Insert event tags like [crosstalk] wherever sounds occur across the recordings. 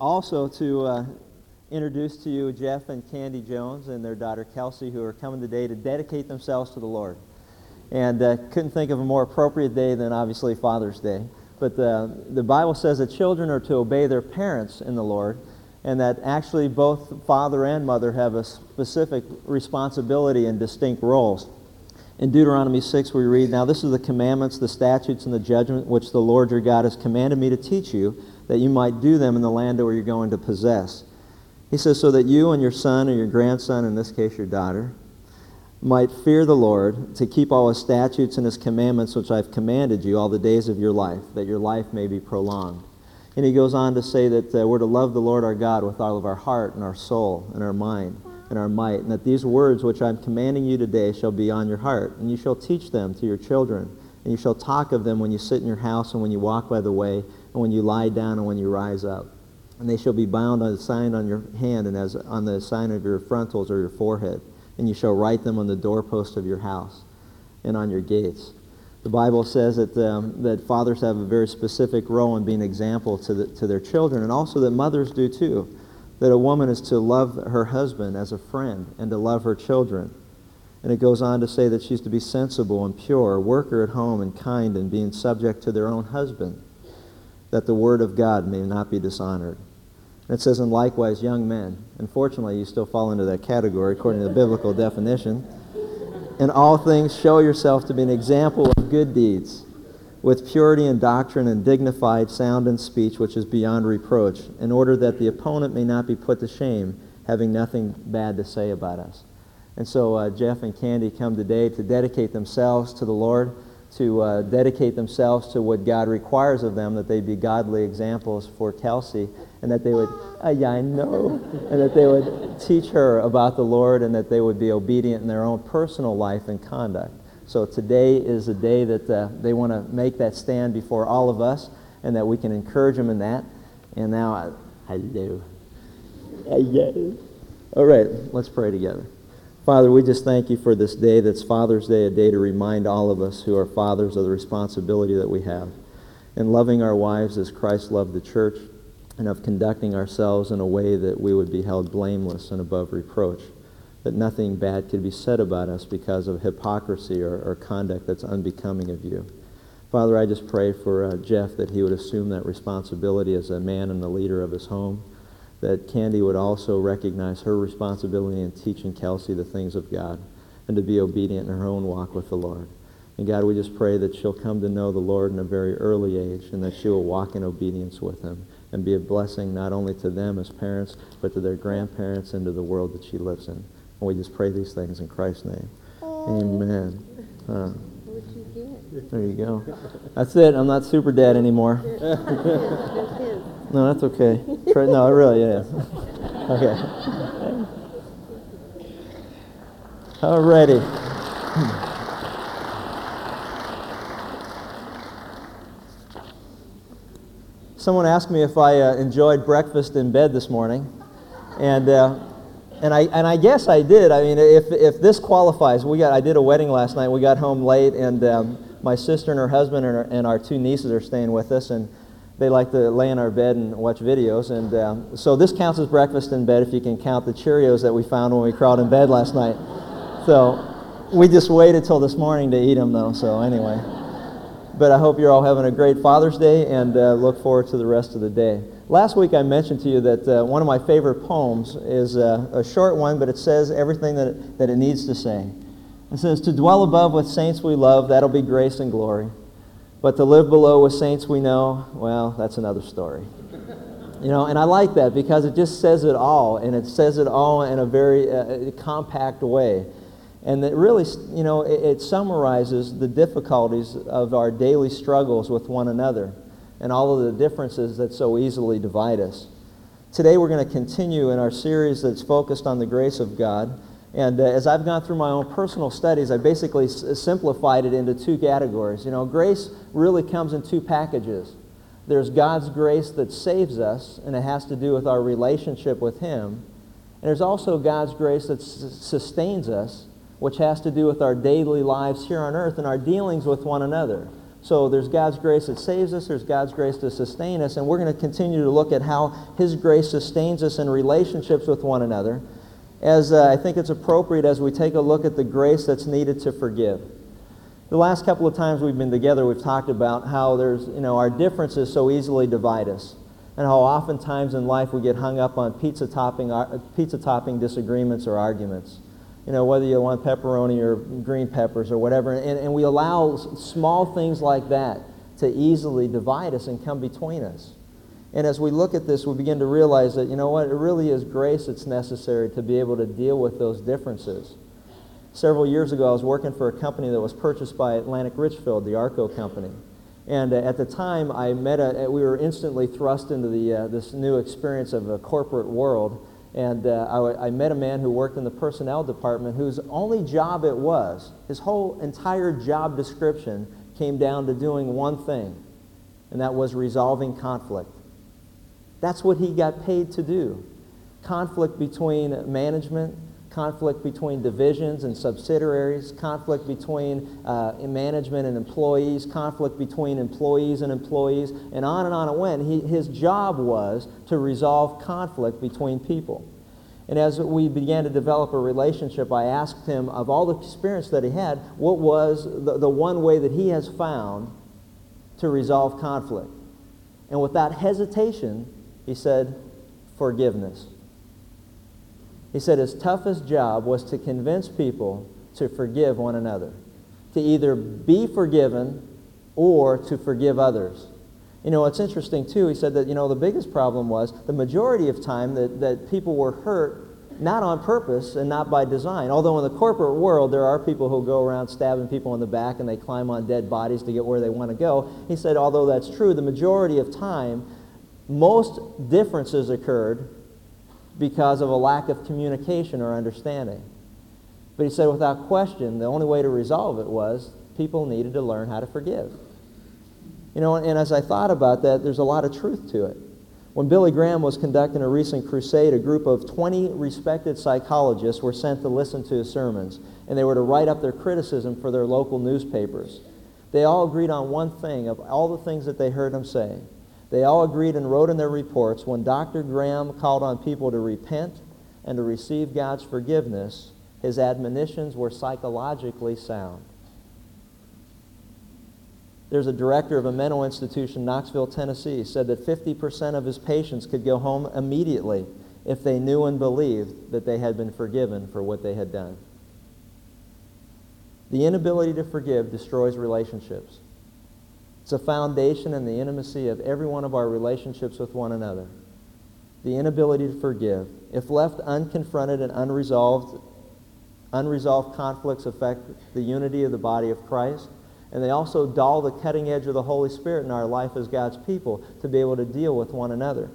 also to uh, introduce to you Jeff and Candy Jones and their daughter Kelsey, who are coming today to dedicate themselves to the Lord. And uh, couldn't think of a more appropriate day than obviously Father's Day. But the, the Bible says that children are to obey their parents in the Lord, and that actually both father and mother have a specific responsibility and distinct roles. In Deuteronomy 6, we read, Now this is the commandments, the statutes, and the judgment which the Lord your God has commanded me to teach you, that you might do them in the land where you're going to possess. He says, So that you and your son or your grandson, in this case your daughter, might fear the Lord, to keep all his statutes and his commandments which I've commanded you all the days of your life, that your life may be prolonged. And he goes on to say that uh, we're to love the Lord our God with all of our heart and our soul and our mind and our might, and that these words which I'm commanding you today shall be on your heart, and you shall teach them to your children, and you shall talk of them when you sit in your house and when you walk by the way, and when you lie down and when you rise up. And they shall be bound on a sign on your hand and as on the sign of your frontals or your forehead and you shall write them on the doorpost of your house and on your gates. The Bible says that, um, that fathers have a very specific role in being an example to, the, to their children, and also that mothers do too. That a woman is to love her husband as a friend and to love her children. And it goes on to say that she's to be sensible and pure, worker at home and kind and being subject to their own husband, that the word of God may not be dishonored. And it says, and likewise, young men. Unfortunately, you still fall into that category according to the biblical definition. In all things, show yourself to be an example of good deeds, with purity in doctrine and dignified, sound in speech, which is beyond reproach, in order that the opponent may not be put to shame, having nothing bad to say about us. And so uh, Jeff and Candy come today to dedicate themselves to the Lord, to uh, dedicate themselves to what God requires of them, that they be godly examples for Kelsey and that they would, uh, yeah, I know, and that they would teach her about the Lord and that they would be obedient in their own personal life and conduct. So today is a day that uh, they want to make that stand before all of us and that we can encourage them in that. And now, I, hello. Hello. All right, let's pray together. Father, we just thank you for this day that's Father's Day, a day to remind all of us who are fathers of the responsibility that we have in loving our wives as Christ loved the church and of conducting ourselves in a way that we would be held blameless and above reproach, that nothing bad could be said about us because of hypocrisy or, or conduct that's unbecoming of you. Father, I just pray for uh, Jeff that he would assume that responsibility as a man and the leader of his home, that Candy would also recognize her responsibility in teaching Kelsey the things of God and to be obedient in her own walk with the Lord. And God, we just pray that she'll come to know the Lord in a very early age and that she will walk in obedience with him and be a blessing not only to them as parents, but to their grandparents and to the world that she lives in. And we just pray these things in Christ's name. Amen. Uh, there you go. That's it. I'm not super dad anymore. No, that's okay. No, it really is. okay. Alrighty. Someone asked me if I uh, enjoyed breakfast in bed this morning, and uh, and I and I guess I did. I mean, if if this qualifies, we got I did a wedding last night. We got home late, and um, my sister and her husband and our, and our, two nieces are staying with us, and they like to lay in our bed and watch videos. And um, so this counts as breakfast in bed if you can count the Cheerios that we found when we crawled in bed last night. So we just waited till this morning to eat them, though. So anyway. But I hope you're all having a great Father's Day and uh, look forward to the rest of the day. Last week I mentioned to you that uh, one of my favorite poems is uh, a short one, but it says everything that it, that it needs to say. It says, To dwell above with saints we love, that'll be grace and glory. But to live below with saints we know, well, that's another story. You know, and I like that because it just says it all, and it says it all in a very uh, compact way. And it really, you know, it, it, summarizes the difficulties of our daily struggles with one another and all of the differences that so easily divide us. Today we're going to continue in our series that's focused on the grace of God. And uh, as I've gone through my own personal studies, I basically s- simplified it into two categories. You know, grace really comes in two packages. There's God's grace that saves us, and it has to do with our relationship with Him. And there's also God's grace that s- sustains us which has to do with our daily lives here on earth and our dealings with one another. So there's God's grace that saves us, there's God's grace to sustain us, and we're going to continue to look at how His grace sustains us in relationships with one another. As uh, I think it's appropriate as we take a look at the grace that's needed to forgive. The last couple of times we've been together, we've talked about how there's, you know, our differences so easily divide us and how oftentimes in life we get hung up on pizza topping, uh, pizza topping disagreements or arguments. You know, whether you want pepperoni or green peppers or whatever. And, and we allow small things like that to easily divide us and come between us. And as we look at this, we begin to realize that, you know what, it really is grace that's necessary to be able to deal with those differences. Several years ago, I was working for a company that was purchased by Atlantic Richfield, the Arco company. And uh, at the time, I met a, we were instantly thrust into the, uh, this new experience of a corporate world. And uh, I, I, met a man who worked in the personnel department whose only job it was, his whole entire job description came down to doing one thing, and that was resolving conflict. That's what he got paid to do. Conflict between management conflict between divisions and subsidiaries, conflict between uh, management and employees, conflict between employees and employees, and on and on it went. He, his job was to resolve conflict between people. And as we began to develop a relationship, I asked him, of all the experience that he had, what was the, the one way that he has found to resolve conflict? And without hesitation, he said, forgiveness. He said his toughest job was to convince people to forgive one another, to either be forgiven or to forgive others. You know, it's interesting too. He said that, you know, the biggest problem was the majority of time that, that people were hurt not on purpose and not by design. Although in the corporate world there are people who go around stabbing people in the back and they climb on dead bodies to get where they want to go. He said, although that's true, the majority of time, most differences occurred because of a lack of communication or understanding. But he said, without question, the only way to resolve it was people needed to learn how to forgive. You know, and as I thought about that, there's a lot of truth to it. When Billy Graham was conducting a recent crusade, a group of 20 respected psychologists were sent to listen to his sermons, and they were to write up their criticism for their local newspapers. They all agreed on one thing of all the things that they heard him say. They all agreed and wrote in their reports when Dr. Graham called on people to repent and to receive God's forgiveness, his admonitions were psychologically sound. There's a director of a mental institution in Knoxville, Tennessee, said that 50% of his patients could go home immediately if they knew and believed that they had been forgiven for what they had done. The inability to forgive destroys relationships. It's a foundation in the intimacy of every one of our relationships with one another. The inability to forgive. If left unconfronted and unresolved, unresolved conflicts affect the unity of the body of Christ. And they also dull the cutting edge of the Holy Spirit in our life as God's people to be able to deal with one another.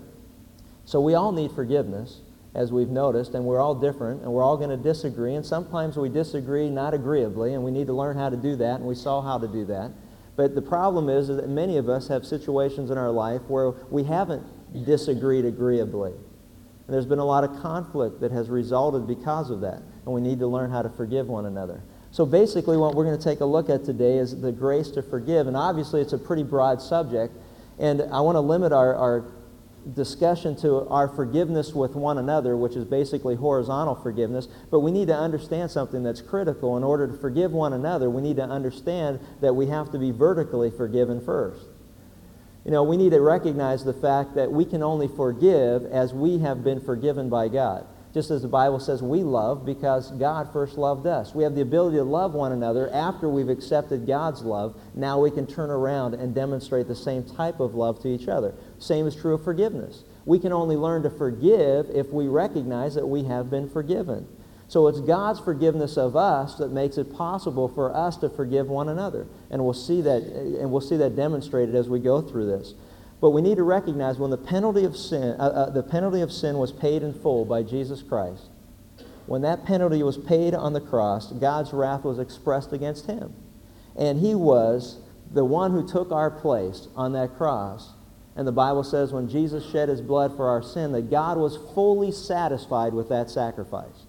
So we all need forgiveness, as we've noticed, and we're all different, and we're all going to disagree. And sometimes we disagree not agreeably, and we need to learn how to do that, and we saw how to do that. But the problem is, is that many of us have situations in our life where we haven't disagreed agreeably. And there's been a lot of conflict that has resulted because of that. And we need to learn how to forgive one another. So basically, what we're going to take a look at today is the grace to forgive. And obviously, it's a pretty broad subject. And I want to limit our, our discussion to our forgiveness with one another, which is basically horizontal forgiveness. But we need to understand something that's critical. In order to forgive one another, we need to understand that we have to be vertically forgiven first. You know, we need to recognize the fact that we can only forgive as we have been forgiven by God. Just as the Bible says, we love because God first loved us. We have the ability to love one another after we've accepted God's love. Now we can turn around and demonstrate the same type of love to each other. Same is true of forgiveness. We can only learn to forgive if we recognize that we have been forgiven. So it's God's forgiveness of us that makes it possible for us to forgive one another. And we'll see that, and we'll see that demonstrated as we go through this. But we need to recognize when the penalty of sin, uh, uh, the penalty of sin was paid in full by Jesus Christ, when that penalty was paid on the cross, God's wrath was expressed against him. And he was the one who took our place on that cross. And the Bible says when Jesus shed his blood for our sin, that God was fully satisfied with that sacrifice.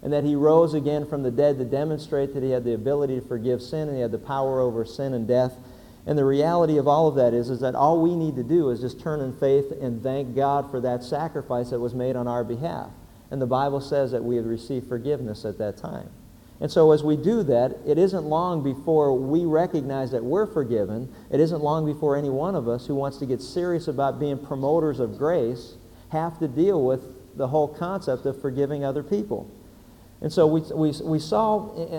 And that he rose again from the dead to demonstrate that he had the ability to forgive sin and he had the power over sin and death And the reality of all of that is, is that all we need to do is just turn in faith and thank God for that sacrifice that was made on our behalf. And the Bible says that we had received forgiveness at that time. And so as we do that, it isn't long before we recognize that we're forgiven. It isn't long before any one of us who wants to get serious about being promoters of grace have to deal with the whole concept of forgiving other people. And so we, we, we saw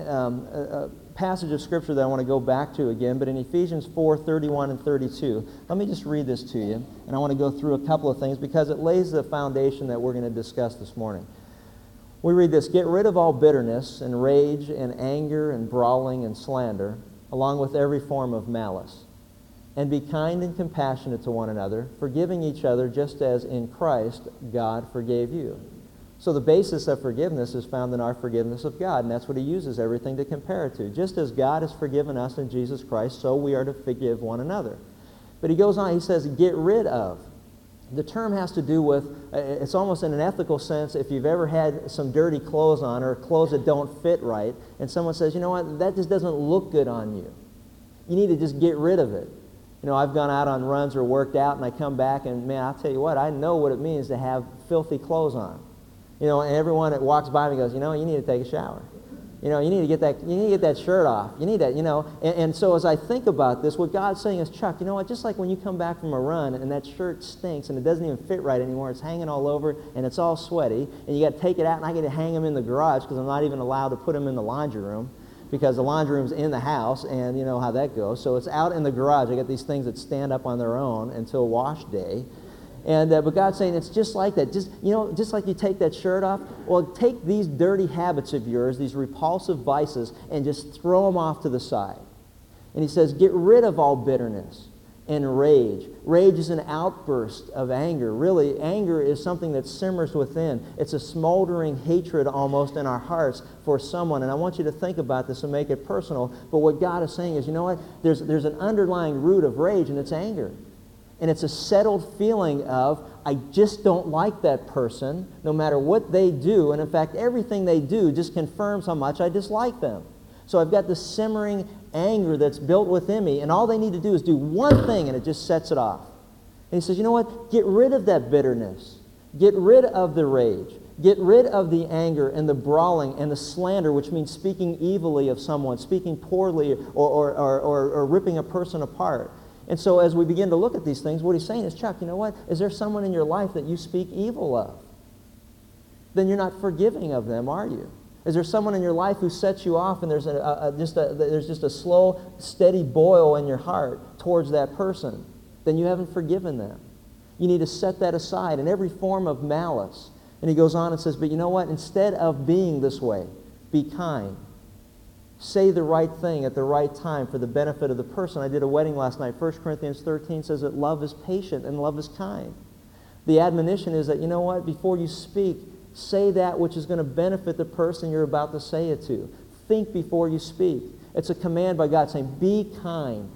um, a, a, passage of Scripture that I want to go back to again, but in Ephesians 4 31 and 32. Let me just read this to you, and I want to go through a couple of things because it lays the foundation that we're going to discuss this morning. We read this Get rid of all bitterness and rage and anger and brawling and slander, along with every form of malice. And be kind and compassionate to one another, forgiving each other just as in Christ God forgave you. So the basis of forgiveness is found in our forgiveness of God, and that's what he uses everything to compare it to. Just as God has forgiven us in Jesus Christ, so we are to forgive one another. But he goes on, he says, get rid of. The term has to do with, uh, it's almost in an ethical sense, if you've ever had some dirty clothes on or clothes that don't fit right, and someone says, you know what, that just doesn't look good on you. You need to just get rid of it. You know, I've gone out on runs or worked out, and I come back, and man, I'll tell you what, I know what it means to have filthy clothes on. You know, and everyone that walks by me goes, you know, you need to take a shower. You know, you need to get that, you need to get that shirt off. You need that, you know. And, and, so as I think about this, what God's saying is, Chuck, you know what? Just like when you come back from a run and that shirt stinks and it doesn't even fit right anymore, it's hanging all over and it's all sweaty, and you got to take it out and I get to hang them in the garage because I'm not even allowed to put them in the laundry room because the laundry room's in the house and you know how that goes. So it's out in the garage. I got these things that stand up on their own until wash day. And, uh, but God's saying it's just like that. Just, you know, just like you take that shirt off, well, take these dirty habits of yours, these repulsive vices, and just throw them off to the side. And he says, get rid of all bitterness and rage. Rage is an outburst of anger. Really, anger is something that simmers within. It's a smoldering hatred almost in our hearts for someone. And I want you to think about this and make it personal. But what God is saying is, you know what? There's, there's an underlying root of rage, and it's anger. And it's a settled feeling of, I just don't like that person, no matter what they do. And in fact, everything they do just confirms how much I dislike them. So I've got this simmering anger that's built within me, and all they need to do is do one thing, and it just sets it off. And he says, You know what? Get rid of that bitterness. Get rid of the rage. Get rid of the anger and the brawling and the slander, which means speaking evilly of someone, speaking poorly, or, or, or, or, or ripping a person apart. And so as we begin to look at these things, what he's saying is, Chuck, you know what? Is there someone in your life that you speak evil of? Then you're not forgiving of them, are you? Is there someone in your life who sets you off and there's, a, a, just a, there's just a slow, steady boil in your heart towards that person? Then you haven't forgiven them. You need to set that aside in every form of malice. And he goes on and says, But you know what? Instead of being this way, be kind say the right thing at the right time for the benefit of the person. I did a wedding last night. 1 Corinthians 13 says that love is patient and love is kind. The admonition is that, you know what, before you speak, say that which is going to benefit the person you're about to say it to. Think before you speak. It's a command by God saying, be kind,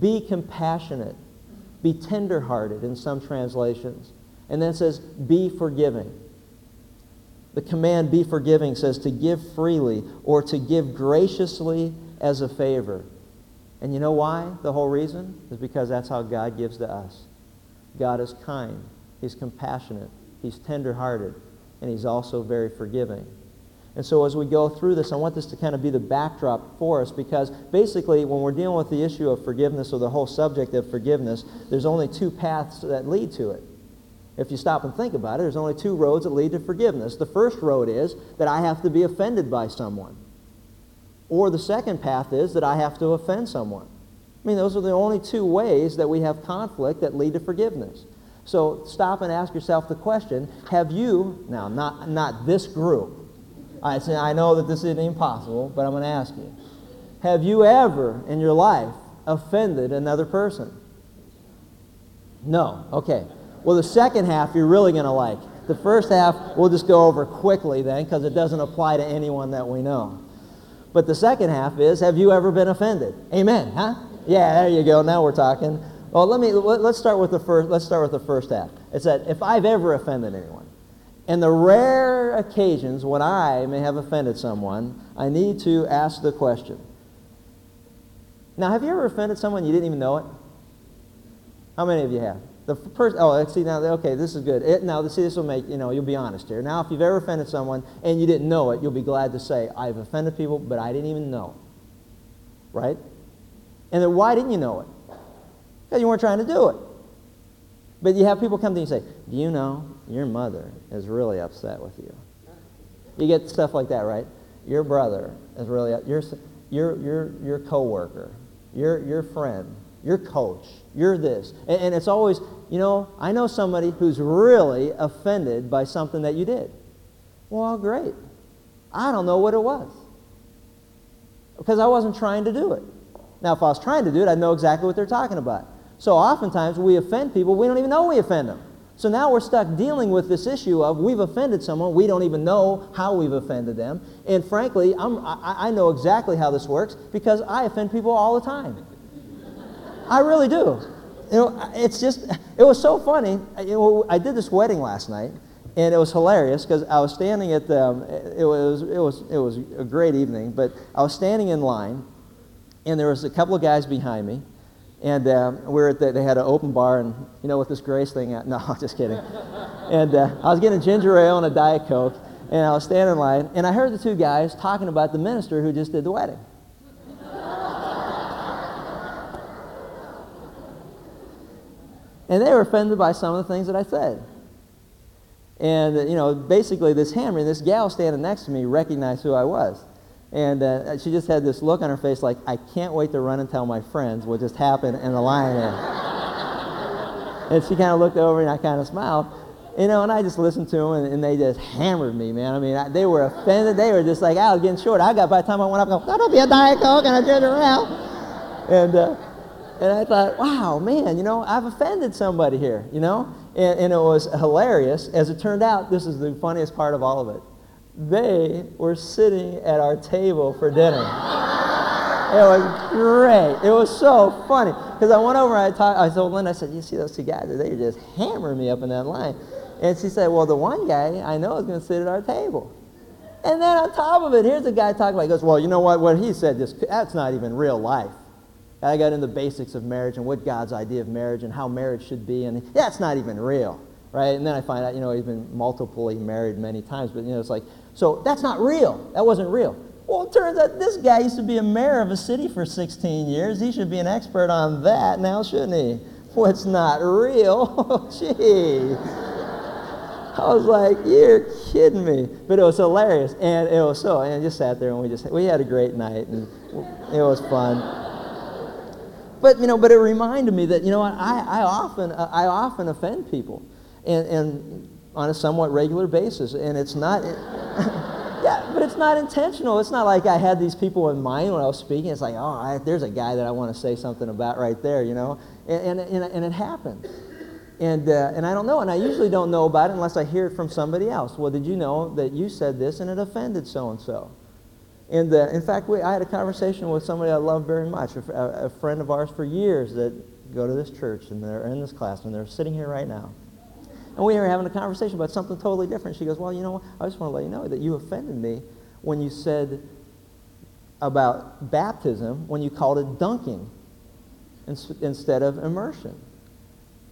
be compassionate, be tenderhearted in some translations. And then it says, be forgiving. The command, be forgiving, says to give freely or to give graciously as a favor. And you know why? The whole reason is because that's how God gives to us. God is kind, He's compassionate, He's tenderhearted, and He's also very forgiving. And so as we go through this, I want this to kind of be the backdrop for us because basically when we're dealing with the issue of forgiveness or the whole subject of forgiveness, there's only two paths that lead to it. If you stop and think about it, there's only two roads that lead to forgiveness. The first road is that I have to be offended by someone. Or the second path is that I have to offend someone. I mean, those are the only two ways that we have conflict that lead to forgiveness. So stop and ask yourself the question, have you, now not, not this group, I, say, I know that this isn't impossible, but I'm going to ask you, have you ever in your life offended another person? No. Okay. Well, the second half you're really going to like. The first half we'll just go over quickly then because it doesn't apply to anyone that we know. But the second half is, have you ever been offended? Amen, huh? Yeah, there you go. Now we're talking. Well, let me let's start with the first let's start with the first half. It's that if I've ever offended anyone, and the rare occasions when I may have offended someone, I need to ask the question, Now, have you ever offended someone you didn't even know it? How many of you have? The person, oh, see now, okay, this is good. It, now, see, this will make, you know, you'll be honest here. Now, if you've ever offended someone and you didn't know it, you'll be glad to say, I've offended people, but I didn't even know. Right? And then why didn't you know it? Because you weren't trying to do it. But you have people come to you and say, do you know your mother is really upset with you? You get stuff like that, right? Your brother is really, your, your, your, your coworker, your, your friend, your coach, you're this. And, and it's always, you know, I know somebody who's really offended by something that you did. Well, great. I don't know what it was. Because I wasn't trying to do it. Now, if I was trying to do it, I'd know exactly what they're talking about. So oftentimes we offend people, we don't even know we offend them. So now we're stuck dealing with this issue of we've offended someone, we don't even know how we've offended them. And frankly, I'm, I, I know exactly how this works because I offend people all the time. I really do. You know, it's just, it was so funny. You know, I did this wedding last night, and it was hilarious because I was standing at the, um, it was, it was, it was a great evening, but I was standing in line, and there was a couple of guys behind me, and um, we were at the, they had an open bar, and you know, with this Grace thing, [laughs] no, just kidding. and uh, I was getting ginger ale and a Diet Coke, and I was standing in line, and I heard the two guys talking about the minister who just did the wedding. And they were offended by some of the things that I said. And, you know, basically this hammer, and this gal standing next to me recognized who I was. And uh, she just had this look on her face like, I can't wait to run and tell my friends what just happened in the lion [laughs] and she kind of looked over and I kind of smiled. You know, and I just listened to them and, and they just hammered me, man. I mean, I, they were offended. They were just like, I was getting short. I got, by the time I went up, I go, that'll be a Diet Coke, and I turned around. And, uh, and I thought, wow, man, you know, I've offended somebody here, you know? And, and it was hilarious. As it turned out, this is the funniest part of all of it they were sitting at our table for dinner. it was great. It was so funny. Because I went over and I, I told Linda, I said, you see those two guys? They just hammering me up in that line. And she said, well, the one guy I know is going to sit at our table. And then on top of it, here's a guy talking about, he goes, well, you know what? What he said, just, that's not even real life. I got into the basics of marriage and what God's idea of marriage and how marriage should be, and that's not even real, right? And then I find out, you know, he's been multiply married many times, but, you know, it's like, so that's not real. That wasn't real. Well, it turns out this guy used to be a mayor of a city for 16 years. He should be an expert on that now, shouldn't he? What's not real? [laughs] Oh, Gee. I was like, you're kidding me. But it was hilarious. And it was so, and I just sat there and we just, we had a great night and it was fun. But, you know, but it reminded me that, you know, I, I often, I often offend people. And, and on a somewhat regular basis. And it's not, [laughs] yeah, but it's not intentional. It's not like I had these people in mind when I was speaking. It's like, oh, I, there's a guy that I want to say something about right there, you know? And, and, and, and it happened. And, uh, and I don't know, and I usually don't know about it unless I hear it from somebody else. Well, did you know that you said this and it offended so and so? And uh, in fact, we, I had a conversation with somebody I love very much, a, a friend of ours for years that go to this church and they're in this class and they're sitting here right now. And we were having a conversation about something totally different. She goes, Well, you know what? I just want to let you know that you offended me when you said about baptism when you called it dunking instead of immersion.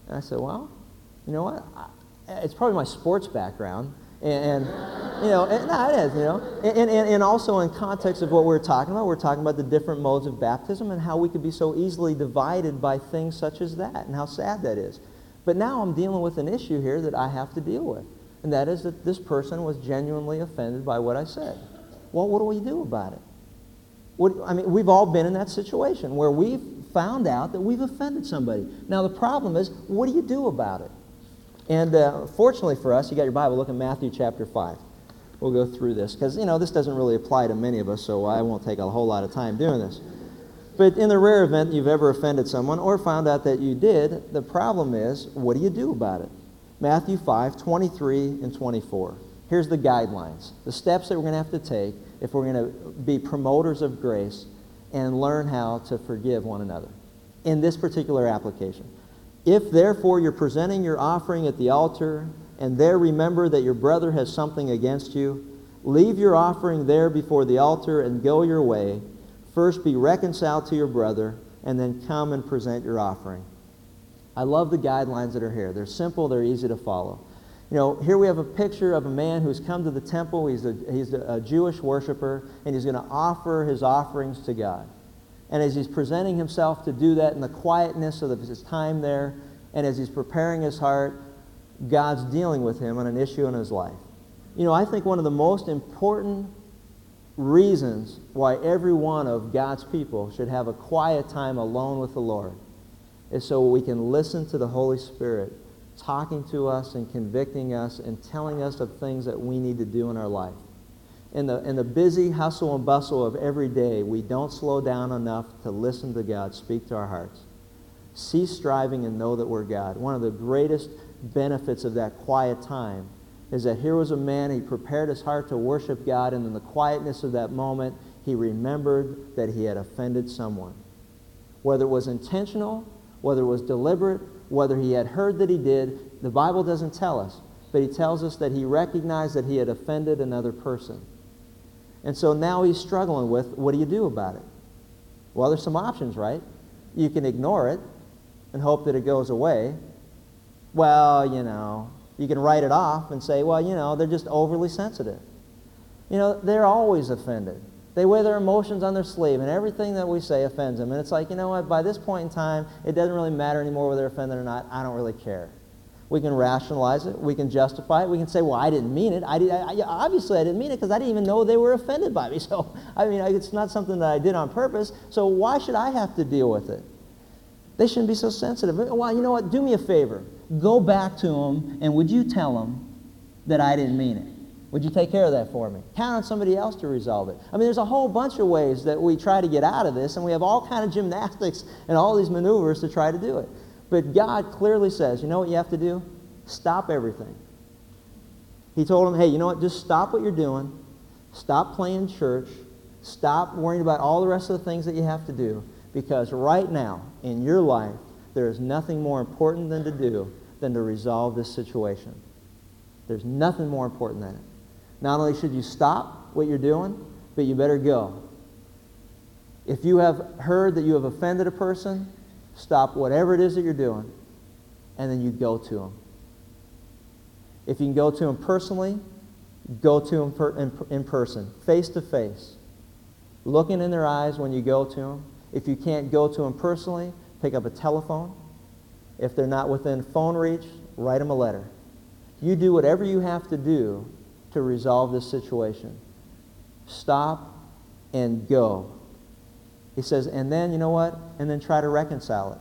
And I said, Well, you know what? It's probably my sports background. And, you know, and, no, it is, you know. And, and, and also in context of what we're talking about, we're talking about the different modes of baptism and how we could be so easily divided by things such as that and how sad that is. But now I'm dealing with an issue here that I have to deal with. And that is that this person was genuinely offended by what I said. Well, what do we do about it? What, I mean, we've all been in that situation where we've found out that we've offended somebody. Now, the problem is, what do you do about it? And uh, fortunately for us, you got your Bible, look at Matthew chapter 5. We'll go through this because, you know, this doesn't really apply to many of us, so I won't take a whole lot of time doing this. But in the rare event you've ever offended someone or found out that you did, the problem is, what do you do about it? Matthew 5, 23 and 24. Here's the guidelines, the steps that we're going to have to take if we're going to be promoters of grace and learn how to forgive one another in this particular application. If therefore you're presenting your offering at the altar and there remember that your brother has something against you, leave your offering there before the altar and go your way. First be reconciled to your brother, and then come and present your offering. I love the guidelines that are here. They're simple, they're easy to follow. You know, here we have a picture of a man who's come to the temple. He's a, he's a Jewish worshiper, and he's going to offer his offerings to God. And as he's presenting himself to do that in the quietness of his time there, and as he's preparing his heart, God's dealing with him on an issue in his life. You know, I think one of the most important reasons why every one of God's people should have a quiet time alone with the Lord is so we can listen to the Holy Spirit talking to us and convicting us and telling us of things that we need to do in our life. In the, in the busy hustle and bustle of every day, we don't slow down enough to listen to God speak to our hearts. Cease striving and know that we're God. One of the greatest benefits of that quiet time is that here was a man, he prepared his heart to worship God, and in the quietness of that moment, he remembered that he had offended someone. Whether it was intentional, whether it was deliberate, whether he had heard that he did, the Bible doesn't tell us, but he tells us that he recognized that he had offended another person. And so now he's struggling with what do you do about it? Well, there's some options, right? You can ignore it and hope that it goes away. Well, you know, you can write it off and say, well, you know, they're just overly sensitive. You know, they're always offended. They wear their emotions on their sleeve, and everything that we say offends them. And it's like, you know what, by this point in time, it doesn't really matter anymore whether they're offended or not. I don't really care. We can rationalize it. We can justify it. We can say, well, I didn't mean it. I, did, I obviously, I didn't mean it because I didn't even know they were offended by me. [laughs] So, I mean, it's not something that I did on purpose. So why should I have to deal with it? They shouldn't be so sensitive. Well, you know what? Do me a favor. Go back to them, and would you tell them that I didn't mean it? Would you take care of that for me? Count on somebody else to resolve it. I mean, there's a whole bunch of ways that we try to get out of this, and we have all kind of gymnastics and all these maneuvers to try to do it. But God clearly says, you know what you have to do? Stop everything. He told him, hey, you know what? Just stop what you're doing. Stop playing church. Stop worrying about all the rest of the things that you have to do. Because right now, in your life, there is nothing more important than to do than to resolve this situation. There's nothing more important than it. Not only should you stop what you're doing, but you better go. If you have heard that you have offended a person, stop whatever it is that you're doing, and then you go to them. If you can go to them personally, go to them per, in, in person, face to face, looking in their eyes when you go to them. If you can't go to them personally, pick up a telephone. If they're not within phone reach, write them a letter. You do whatever you have to do to resolve this situation. Stop and go. He says, and then, you know what? And then try to reconcile it.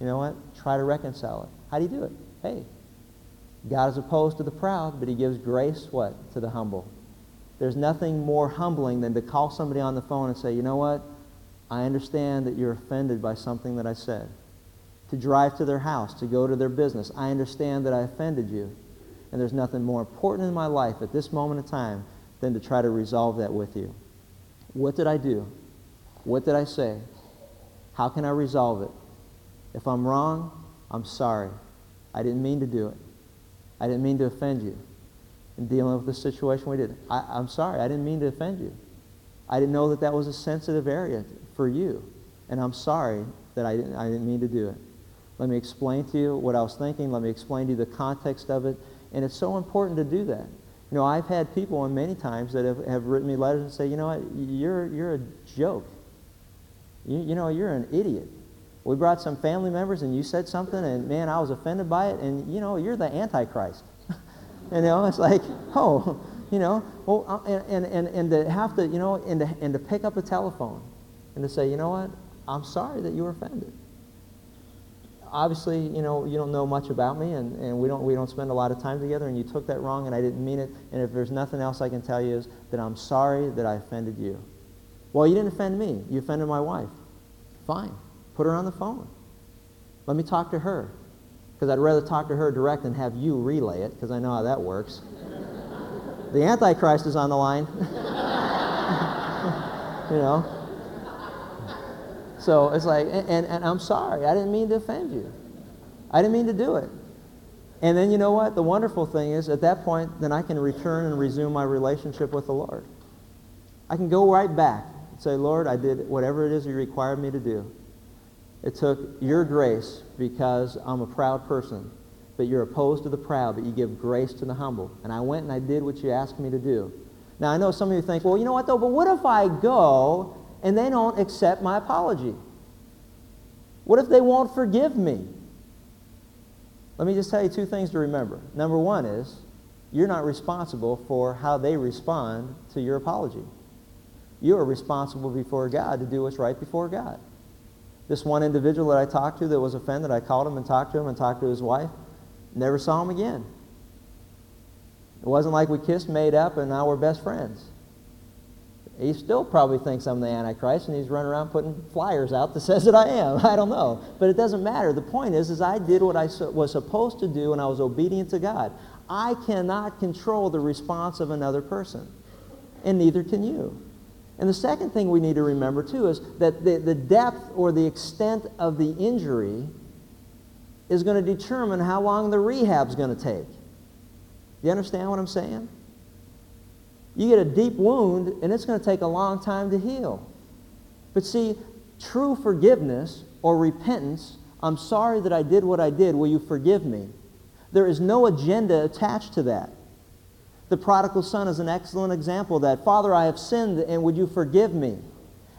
You know what? Try to reconcile it. How do you do it? Hey, God is opposed to the proud, but he gives grace, what? To the humble. There's nothing more humbling than to call somebody on the phone and say, you know what? I understand that you're offended by something that I said. To drive to their house, to go to their business. I understand that I offended you. And there's nothing more important in my life at this moment in time than to try to resolve that with you. What did I do? What did I say? How can I resolve it? If I'm wrong, I'm sorry. I didn't mean to do it. I didn't mean to offend you in dealing with the situation we did. I, am sorry. I didn't mean to offend you. I didn't know that that was a sensitive area for you. And I'm sorry that I didn't, I didn't mean to do it. Let me explain to you what I was thinking. Let me explain to you the context of it. And it's so important to do that. You know, I've had people, and many times, that have, have written me letters and say, you know what, you're, you're a joke. You, you know, you're an idiot. We brought some family members and you said something, and man, I was offended by it, and you know, you're the Antichrist. [laughs] you know, it's like, oh, you know, well, uh, and, and, and, to have to, you know, and to, and to pick up a telephone and to say, you know what, I'm sorry that you were offended obviously, you know, you don't know much about me, and, and we, don't, we don't spend a lot of time together, and you took that wrong, and I didn't mean it, and if there's nothing else I can tell you is that I'm sorry that I offended you. Well, you didn't offend me. You offended my wife. Fine. Put her on the phone. Let me talk to her. Because I'd rather talk to her direct than have you relay it, because I know how that works. the Antichrist is on the line. [laughs] you know? So it's like, and, and I'm sorry. I didn't mean to offend you. I didn't mean to do it. And then you know what? The wonderful thing is, at that point, then I can return and resume my relationship with the Lord. I can go right back and say, Lord, I did whatever it is you required me to do. It took your grace because I'm a proud person, but you're opposed to the proud, but you give grace to the humble. And I went and I did what you asked me to do. Now, I know some of you think, well, you know what, though, but what if I go and they don't accept my apology? What if they won't forgive me? Let me just tell you two things to remember. Number one is, you're not responsible for how they respond to your apology. You are responsible before God to do what's right before God. This one individual that I talked to that was offended, I called him and talked to him and talked to his wife. Never saw him again. It wasn't like we kissed, made up, and now we're best friends. He still probably thinks I'm the Antichrist, and he's running around putting flyers out that [laughs] says that I am. I don't know. But it doesn't matter. The point is, is I did what I was supposed to do, and I was obedient to God. I cannot control the response of another person, and neither can you. And the second thing we need to remember, too, is that the, the depth or the extent of the injury is going to determine how long the rehab's going to take. You understand what I'm saying? You get a deep wound, and it's going to take a long time to heal. But see, true forgiveness or repentance, I'm sorry that I did what I did. Will you forgive me? There is no agenda attached to that. The prodigal son is an excellent example of that. Father, I have sinned, and would you forgive me?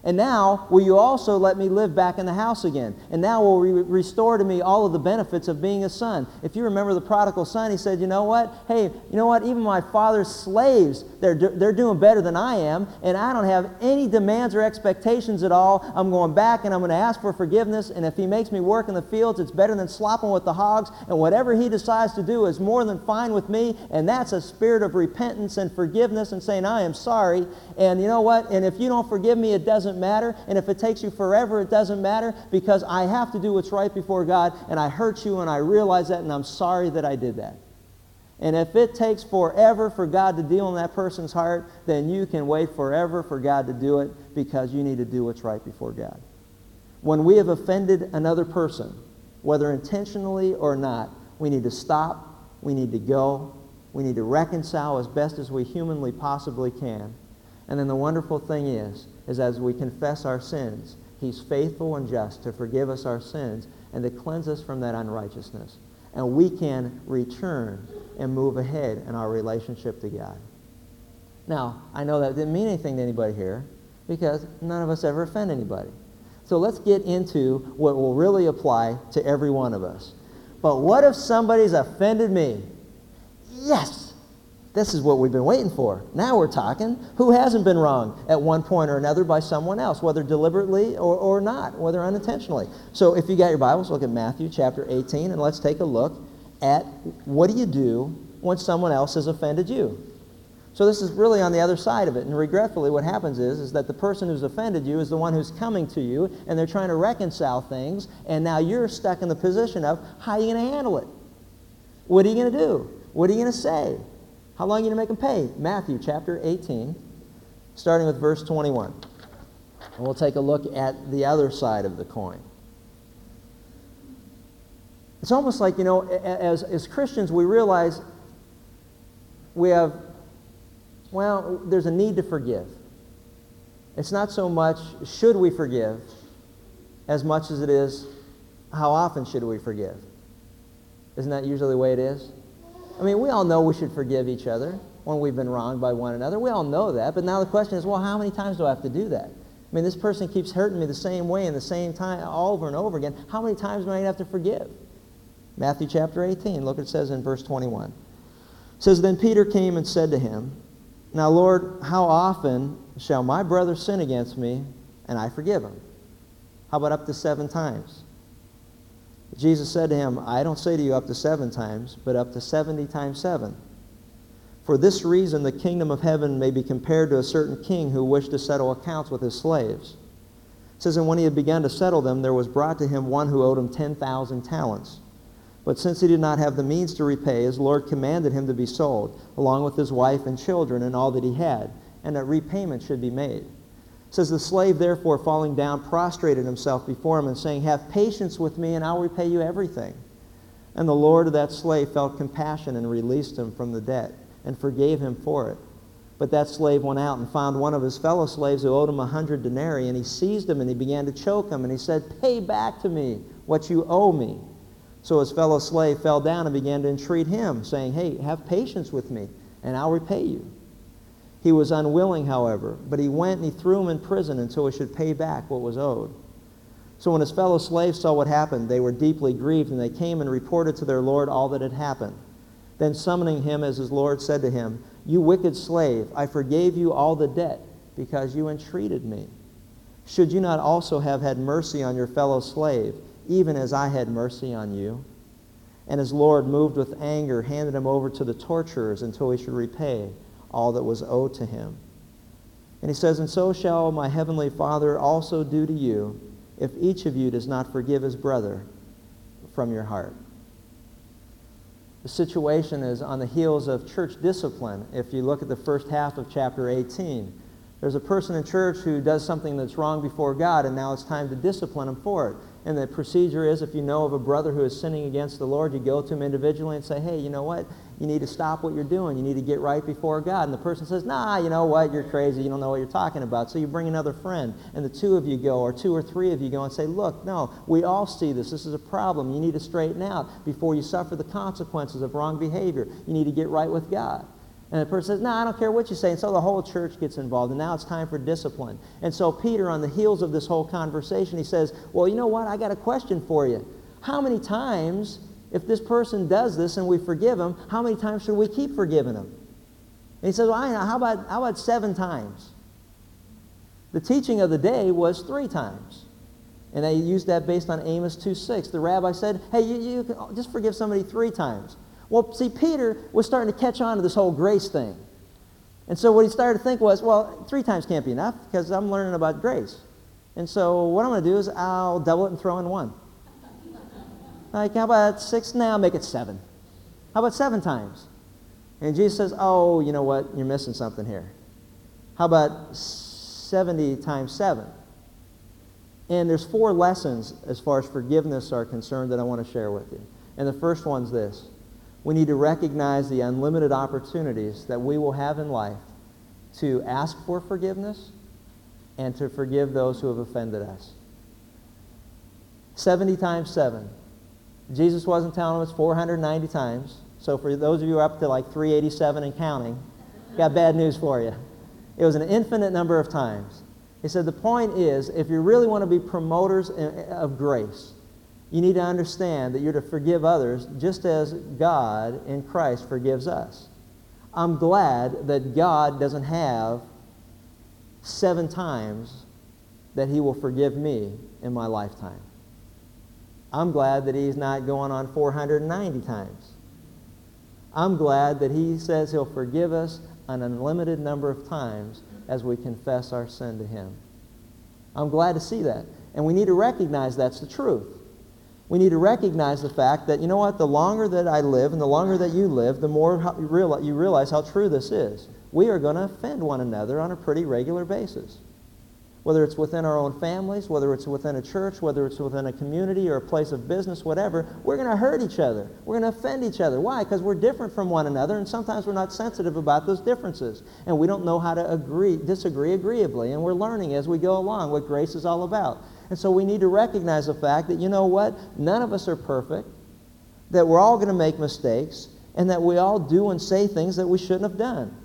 And now, will you also let me live back in the house again? And now will re- restore to me all of the benefits of being a son. If you remember the prodigal son, he said, you know what? Hey, you know what? Even my father's slaves, they're, they're doing better than I am, and I don't have any demands or expectations at all. I'm going back and I'm going to ask for forgiveness, and if he makes me work in the fields, it's better than slopping with the hogs, and whatever he decides to do is more than fine with me, and that's a spirit of repentance and forgiveness and saying, I am sorry, and you know what? And if you don't forgive me, it doesn't doesn't matter. And if it takes you forever, it doesn't matter because I have to do what's right before God and I hurt you and I realize that and I'm sorry that I did that. And if it takes forever for God to deal in that person's heart, then you can wait forever for God to do it because you need to do what's right before God. When we have offended another person, whether intentionally or not, we need to stop, we need to go, we need to reconcile as best as we humanly possibly can. And then the wonderful thing is, is as we confess our sins, he's faithful and just to forgive us our sins and to cleanse us from that unrighteousness. And we can return and move ahead in our relationship to God. Now, I know that didn't mean anything to anybody here because none of us ever offend anybody. So let's get into what will really apply to every one of us. But what if somebody's offended me? Yes, this is what we've been waiting for. Now we're talking. Who hasn't been wrong at one point or another by someone else, whether deliberately or, or not, whether unintentionally? So if you got your Bibles, look at Matthew chapter 18, and let's take a look at what do you do when someone else has offended you. So this is really on the other side of it. And regretfully, what happens is, is that the person who's offended you is the one who's coming to you, and they're trying to reconcile things, and now you're stuck in the position of how are you going to handle it? What are you going to do? What are you going to say? How long are you going to make them pay? Matthew chapter 18, starting with verse 21. And we'll take a look at the other side of the coin. It's almost like, you know, as, as Christians, we realize we have, well, there's a need to forgive. It's not so much should we forgive as much as it is how often should we forgive. Isn't that usually the way it is? I mean, we all know we should forgive each other when we've been wronged by one another. We all know that. But now the question is, well, how many times do I have to do that? I mean, this person keeps hurting me the same way in the same time over and over again. How many times do I going to have to forgive? Matthew chapter 18, look what it says in verse 21. It says, Then Peter came and said to him, Now, Lord, how often shall my brother sin against me and I forgive him? How about up to seven times? Jesus said to him, I don't say to you up to seven times, but up to 70 times seven. For this reason, the kingdom of heaven may be compared to a certain king who wished to settle accounts with his slaves. It says, And when he had begun to settle them, there was brought to him one who owed him 10,000 talents. But since he did not have the means to repay, his Lord commanded him to be sold, along with his wife and children and all that he had, and that repayment should be made says the slave therefore falling down prostrated himself before him and saying have patience with me and i'll repay you everything and the lord of that slave felt compassion and released him from the debt and forgave him for it But that slave went out and found one of his fellow slaves who owed him a hundred denarii, and he seized him and he began to choke him, and he said, Pay back to me what you owe me. So his fellow slave fell down and began to entreat him, saying, Hey, have patience with me, and I'll repay you. He was unwilling, however, but he went and he threw him in prison until he should pay back what was owed. So when his fellow slaves saw what happened, they were deeply grieved, and they came and reported to their Lord all that had happened. Then summoning him as his Lord said to him, You wicked slave, I forgave you all the debt because you entreated me. Should you not also have had mercy on your fellow slave, even as I had mercy on you? And his Lord, moved with anger, handed him over to the torturers until he should repay all that was owed to him. And he says, And so shall my heavenly Father also do to you if each of you does not forgive his brother from your heart. The situation is on the heels of church discipline. If you look at the first half of chapter 18, there's a person in church who does something that's wrong before God, and now it's time to discipline him for it. And the procedure is if you know of a brother who is sinning against the Lord, you go to him individually and say, hey, you know what? You need to stop what you're doing. You need to get right before God. And the person says, nah, you know what? You're crazy. You don't know what you're talking about. So you bring another friend, and the two of you go, or two or three of you go and say, look, no, we all see this. This is a problem. You need to straighten out before you suffer the consequences of wrong behavior. You need to get right with God. And the person says, No, I don't care what you say. And so the whole church gets involved. And now it's time for discipline. And so Peter, on the heels of this whole conversation, he says, Well, you know what? I got a question for you. How many times, if this person does this and we forgive him, how many times should we keep forgiving him? And he says, Well, I know. How about, how about seven times? The teaching of the day was three times. And they used that based on Amos 2.6. The rabbi said, hey, you, you can just forgive somebody three times. Well, see, Peter was starting to catch on to this whole grace thing. And so what he started to think was, well, three times can't be enough because I'm learning about grace. And so what I'm going to do is I'll double it and throw in one. Like, how about six? Now make it seven. How about seven times? And Jesus says, oh, you know what? You're missing something here. How about 70 times seven? And there's four lessons as far as forgiveness are concerned that I want to share with you. And the first one's this. We need to recognize the unlimited opportunities that we will have in life to ask for forgiveness and to forgive those who have offended us. 70 times 7. Jesus wasn't telling us 490 times. So for those of you up to like 387 and counting, got bad news for you. It was an infinite number of times. He said the point is, if you really want to be promoters of grace, you need to understand that you're to forgive others just as God in Christ forgives us. I'm glad that God doesn't have seven times that he will forgive me in my lifetime. I'm glad that he's not going on 490 times. I'm glad that he says he'll forgive us an unlimited number of times as we confess our sin to him. I'm glad to see that. And we need to recognize that's the truth we need to recognize the fact that, you know what, the longer that I live and the longer that you live, the more you realize how true this is. We are going to offend one another on a pretty regular basis. Whether it's within our own families, whether it's within a church, whether it's within a community or a place of business, whatever, we're going to hurt each other. We're going to offend each other. Why? Because we're different from one another, and sometimes we're not sensitive about those differences. And we don't know how to agree, disagree agreeably, and we're learning as we go along what grace is all about. And so we need to recognize the fact that, you know what? None of us are perfect, that we're all going to make mistakes, and that we all do and say things that we shouldn't have done.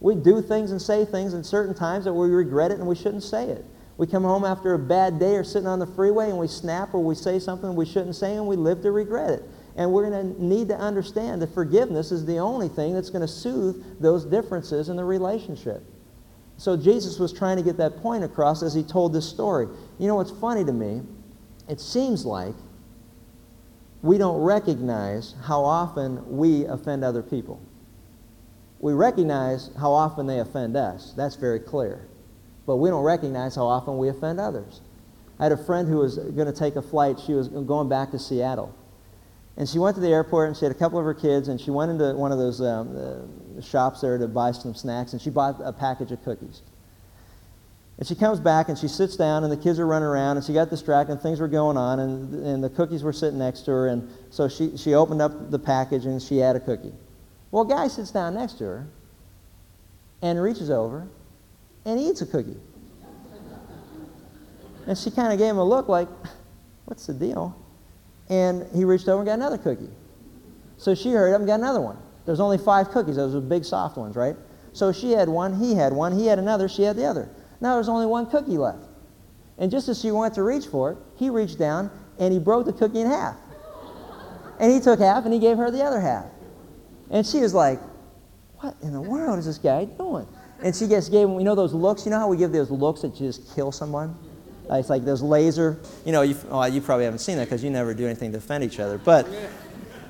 We do things and say things in certain times that we regret it and we shouldn't say it. We come home after a bad day or sitting on the freeway and we snap or we say something we shouldn't say and we live to regret it. And we're going to need to understand that forgiveness is the only thing that's going to soothe those differences in the relationship. So Jesus was trying to get that point across as he told this story. You know what's funny to me? It seems like we don't recognize how often we offend other people. We recognize how often they offend us. That's very clear. But we don't recognize how often we offend others. I had a friend who was going to take a flight. She was going back to Seattle. And she went to the airport and she had a couple of her kids and she went into one of those um, uh, shops there to buy some snacks and she bought a package of cookies. And she comes back and she sits down and the kids are running around and she got distracted and things were going on and, and the cookies were sitting next to her and so she, she opened up the package and she had a cookie. Well, a guy sits down next to her and reaches over and eats a cookie. And she kind of gave him a look like, What's the deal? And he reached over and got another cookie. So she hurried up and got another one. There's only five cookies. Those were big, soft ones, right? So she had one, he had one, he had another, she had the other. Now there's only one cookie left. And just as she went to reach for it, he reached down and he broke the cookie in half. And he took half and he gave her the other half. And she was like, What in the world is this guy doing? And she just gave him, you know, those looks. You know how we give those looks that just kill someone? Uh, it's like those laser, you know, you, you probably haven't seen that because you never do anything to offend each other. But,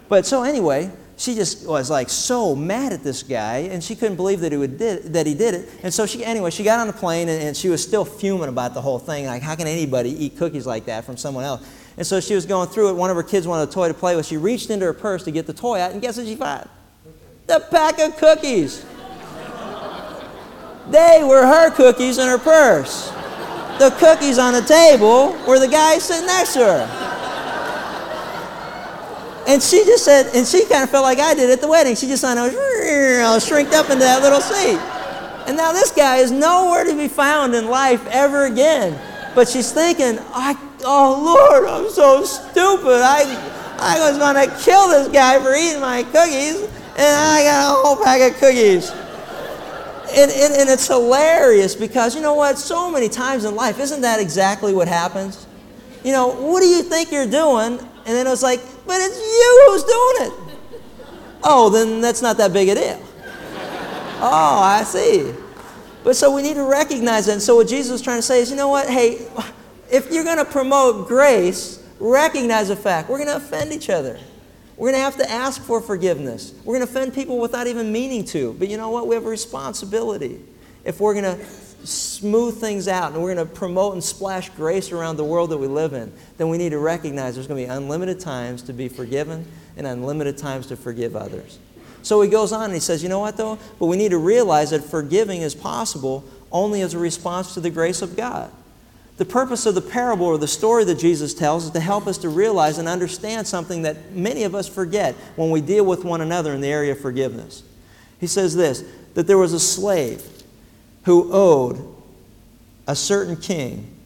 but so anyway, she just was like so mad at this guy, and she couldn't believe that he, would did, that he did it. And so she, anyway, she got on the plane, and, and she was still fuming about the whole thing. Like, how can anybody eat cookies like that from someone else? And so she was going through it. One of her kids wanted a toy to play with. She reached into her purse to get the toy out, and guess what she found? The pack of cookies. They were her cookies in her purse. The cookies on the table were the guy sitting next to her. And she just said, and she kind of felt like I did at the wedding. She just kind of shrinked up into that little seat. And now this guy is nowhere to be found in life ever again. But she's thinking, I, oh Lord, I'm so stupid. I, I was going to kill this guy for eating my cookies, and I got a whole pack of cookies. And, and, and it's hilarious because you know what? So many times in life, isn't that exactly what happens? You know, what do you think you're doing? And then it's like, but it's you who's doing it. Oh, then that's not that big a deal. Oh, I see. But so we need to recognize that. And so what Jesus was trying to say is, you know what? Hey, if you're going to promote grace, recognize the fact we're going to offend each other. We're going to have to ask for forgiveness. We're going to offend people without even meaning to. But you know what? We have a responsibility. If we're going to smooth things out and we're going to promote and splash grace around the world that we live in, then we need to recognize there's going to be unlimited times to be forgiven and unlimited times to forgive others. So he goes on and he says, You know what, though? But we need to realize that forgiving is possible only as a response to the grace of God. The purpose of the parable or the story that Jesus tells is to help us to realize and understand something that many of us forget when we deal with one another in the area of forgiveness. He says this that there was a slave who owed a certain king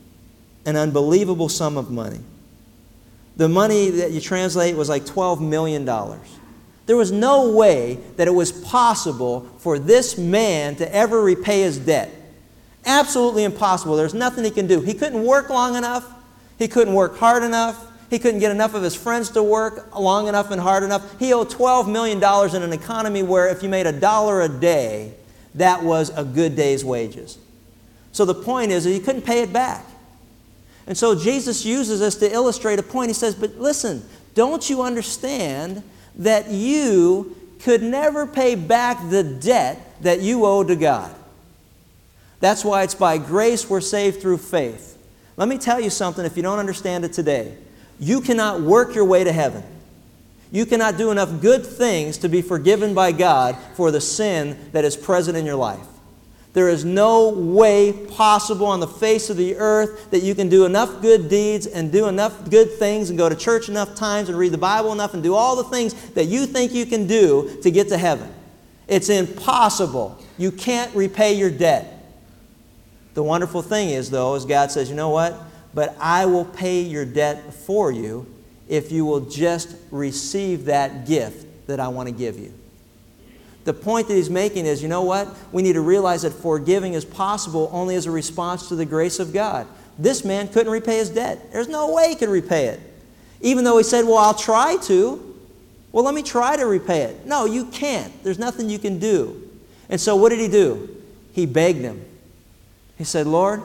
an unbelievable sum of money. The money that you translate was like $12 million. There was no way that it was possible for this man to ever repay his debt. Absolutely impossible. There's nothing he can do. He couldn't work long enough. He couldn't work hard enough. He couldn't get enough of his friends to work long enough and hard enough. He owed $12 million in an economy where if you made a dollar a day, that was a good day's wages. So the point is that he couldn't pay it back. And so Jesus uses this to illustrate a point. He says, But listen, don't you understand that you could never pay back the debt that you owe to God? That's why it's by grace we're saved through faith. Let me tell you something if you don't understand it today. You cannot work your way to heaven. You cannot do enough good things to be forgiven by God for the sin that is present in your life. There is no way possible on the face of the earth that you can do enough good deeds and do enough good things and go to church enough times and read the Bible enough and do all the things that you think you can do to get to heaven. It's impossible. You can't repay your debt. The wonderful thing is, though, is God says, you know what? But I will pay your debt for you if you will just receive that gift that I want to give you. The point that he's making is you know what? We need to realize that forgiving is possible only as a response to the grace of God. This man couldn't repay his debt. There's no way he could repay it. Even though he said, Well, I'll try to. Well, let me try to repay it. No, you can't. There's nothing you can do. And so what did he do? He begged him. He said, Lord,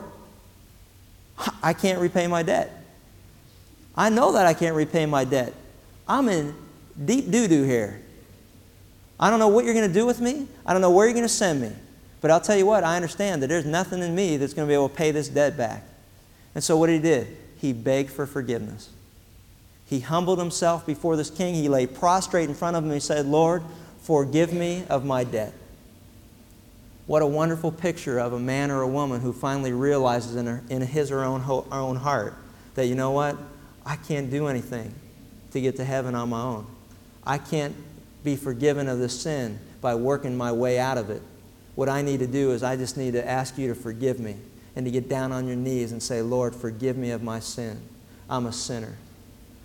I can't repay my debt. I know that I can't repay my debt. I'm in deep doo doo here. I don't know what you're going to do with me. I don't know where you're going to send me. But I'll tell you what, I understand that there's nothing in me that's going to be able to pay this debt back. And so what he did, he begged for forgiveness. He humbled himself before this king. He lay prostrate in front of him he said, Lord, forgive me of my debt. What a wonderful picture of a man or a woman who finally realizes in, her, in his or her own, her own heart that, you know what? I can't do anything to get to heaven on my own. I can't be forgiven of this sin by working my way out of it. What I need to do is I just need to ask you to forgive me and to get down on your knees and say, Lord, forgive me of my sin. I'm a sinner.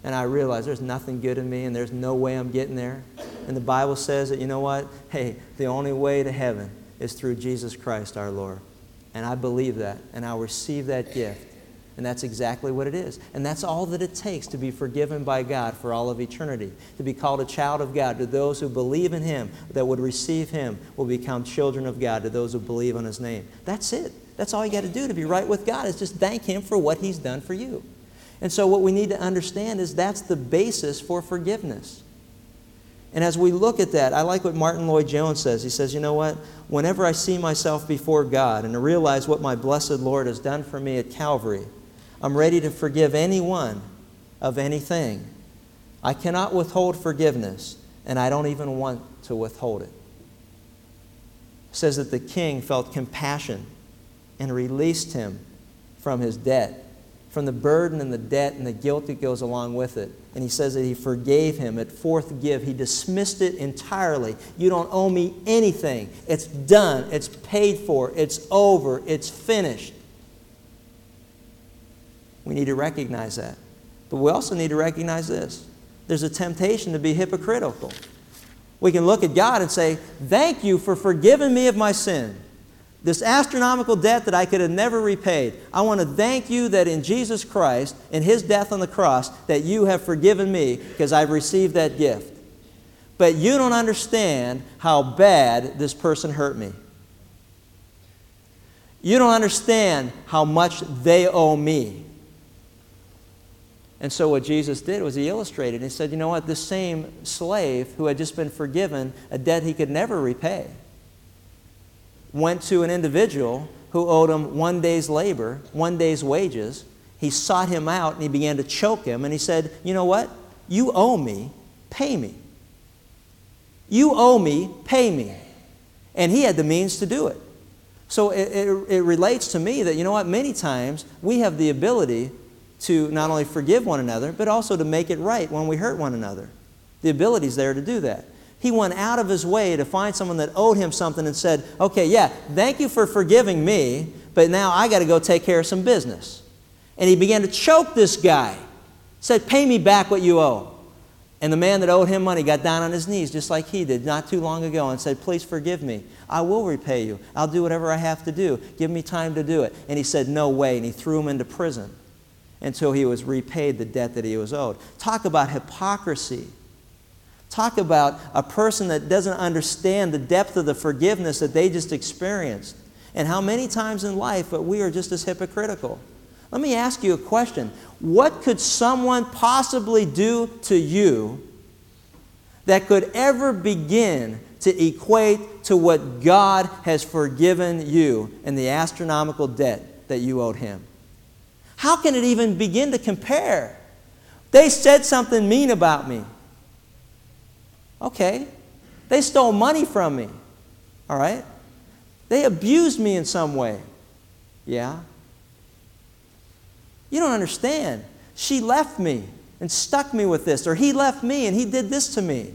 And I realize there's nothing good in me and there's no way I'm getting there. And the Bible says that, you know what? Hey, the only way to heaven is through Jesus Christ our Lord. And I believe that, and I'll receive that gift. And that's exactly what it is. And that's all that it takes to be forgiven by God for all of eternity. To be called a child of God. To those who believe in Him, that would receive Him, will become children of God. To those who believe on His name. That's it. That's all you got to do to be right with God, is just thank Him for what He's done for you. And so, what we need to understand is that's the basis for forgiveness. And as we look at that, I like what Martyn Lloyd-Jones says. He says, You know what? Whenever I see myself before God and realize what my blessed Lord has done for me at Calvary, I'm ready to forgive anyone of anything. I cannot withhold forgiveness, and I don't even want to withhold it. it says that the king felt compassion and released him from his debt from the burden and the debt and the guilt that goes along with it. And he says that he forgave him at fourth give. He dismissed it entirely. You don't owe me anything. It's done. It's paid for. It's over. It's finished. We need to recognize that. But we also need to recognize this there's a temptation to be hypocritical. We can look at God and say, Thank you for forgiving me of my sin this astronomical debt that I could have never repaid. I want to thank you that in Jesus Christ, in His death on the cross, that you have forgiven me because I've received that gift. But you don't understand how bad this person hurt me. You don't understand how much they owe me. And so, what Jesus did was he illustrated. He said, You know what? This same slave who had just been forgiven a debt he could never repay went to an individual who owed him one day's labor, one day's wages. He sought him out and he began to choke him. And he said, You know what? You owe me, pay me. You owe me, pay me. And he had the means to do it. So it, it, it, relates to me that, you know what, many times we have the ability to not only forgive one another, but also to make it right when we hurt one another. The ability is there to do that. He went out of his way to find someone that owed him something and said, Okay, yeah, thank you for forgiving me, but now I got to go take care of some business. And he began to choke this guy. Said, Pay me back what you owe. And the man that owed him money got down on his knees just like he did not too long ago and said, Please forgive me. I will repay you. I'll do whatever I have to do. Give me time to do it. And he said, No way. And he threw him into prison until he was repaid the debt that he was owed. Talk about hypocrisy. Talk about a person that doesn't understand the depth of the forgiveness that they just experienced. And how many times in life but we are just as hypocritical. Let me ask you a question. What could someone possibly do to you that could ever begin to equate to what God has forgiven you and the astronomical debt that you owed Him? How can it even begin to compare? They said something mean about me. Okay. They stole money from me. All right. They abused me in some way. Yeah. You don't understand. She left me and stuck me with this, or he left me and he did this to me,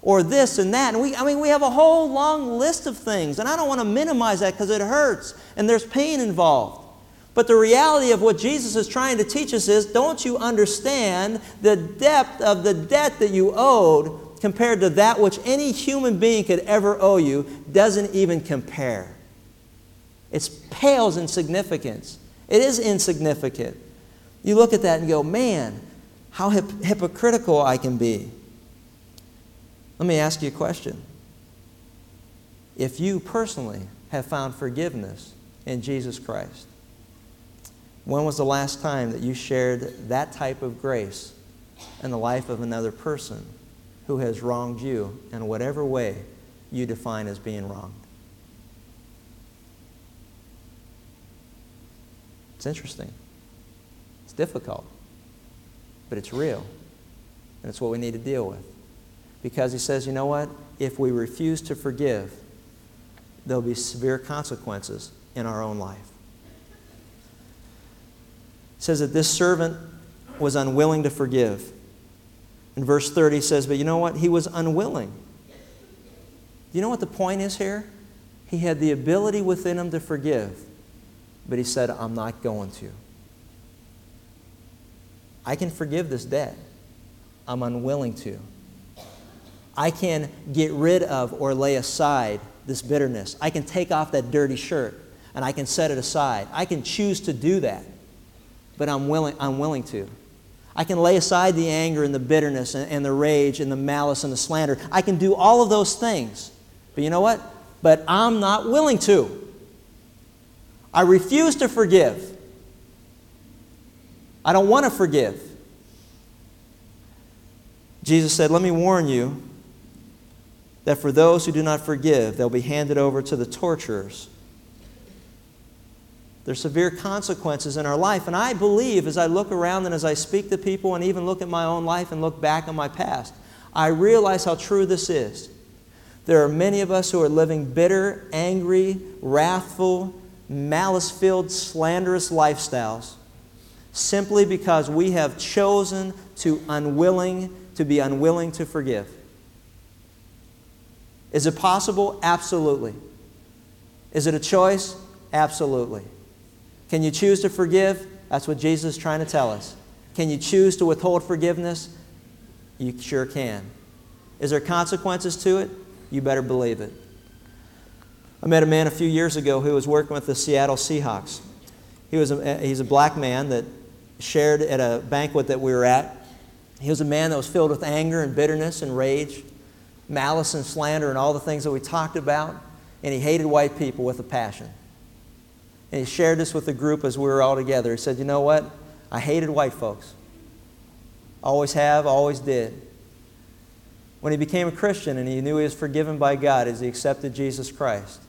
or this and that. And we, I mean, we have a whole long list of things, and I don't want to minimize that because it hurts and there's pain involved. But the reality of what Jesus is trying to teach us is don't you understand the depth of the debt that you owed compared to that which any human being could ever owe you doesn't even compare. It pales in significance. It is insignificant. You look at that and go, man, how hip- hypocritical I can be. Let me ask you a question. If you personally have found forgiveness in Jesus Christ, when was the last time that you shared that type of grace in the life of another person? Who has wronged you in whatever way you define as being wronged. It's interesting. It's difficult, but it's real. And it's what we need to deal with. Because he says, you know what? If we refuse to forgive, there'll be severe consequences in our own life. It says that this servant was unwilling to forgive. In verse 30 says, But you know what? He was unwilling. You know what the point is here? He had the ability within him to forgive, but he said, I'm not going to. I can forgive this debt. I'm unwilling to. I can get rid of or lay aside this bitterness. I can take off that dirty shirt and I can set it aside. I can choose to do that, but I'm willing, I'm willing to. I can lay aside the anger and the bitterness and, and the rage and the malice and the slander. I can do all of those things. But you know what? But I'm not willing to. I refuse to forgive. I don't want to forgive. Jesus said, Let me warn you that for those who do not forgive, they'll be handed over to the torturers. There's severe consequences in our life. And I believe as I look around and as I speak to people and even look at my own life and look back on my past, I realize how true this is. There are many of us who are living bitter, angry, wrathful, malice filled, slanderous lifestyles simply because we have chosen to unwilling to be unwilling to forgive. Is it possible? Absolutely. Is it a choice? Absolutely. Can you choose to forgive? That's what Jesus is trying to tell us. Can you choose to withhold forgiveness? You sure can. Is there consequences to it? You better believe it. I met a man a few years ago who was working with the Seattle Seahawks. He was a, he's a black man that shared at a banquet that we were at. He was a man that was filled with anger and bitterness and rage, malice and slander, and all the things that we talked about. And he hated white people with a passion. And he shared this with the group as we were all together. He said, You know what? I hated white folks. Always have, always did. When he became a Christian and he knew he was forgiven by God as he accepted Jesus Christ,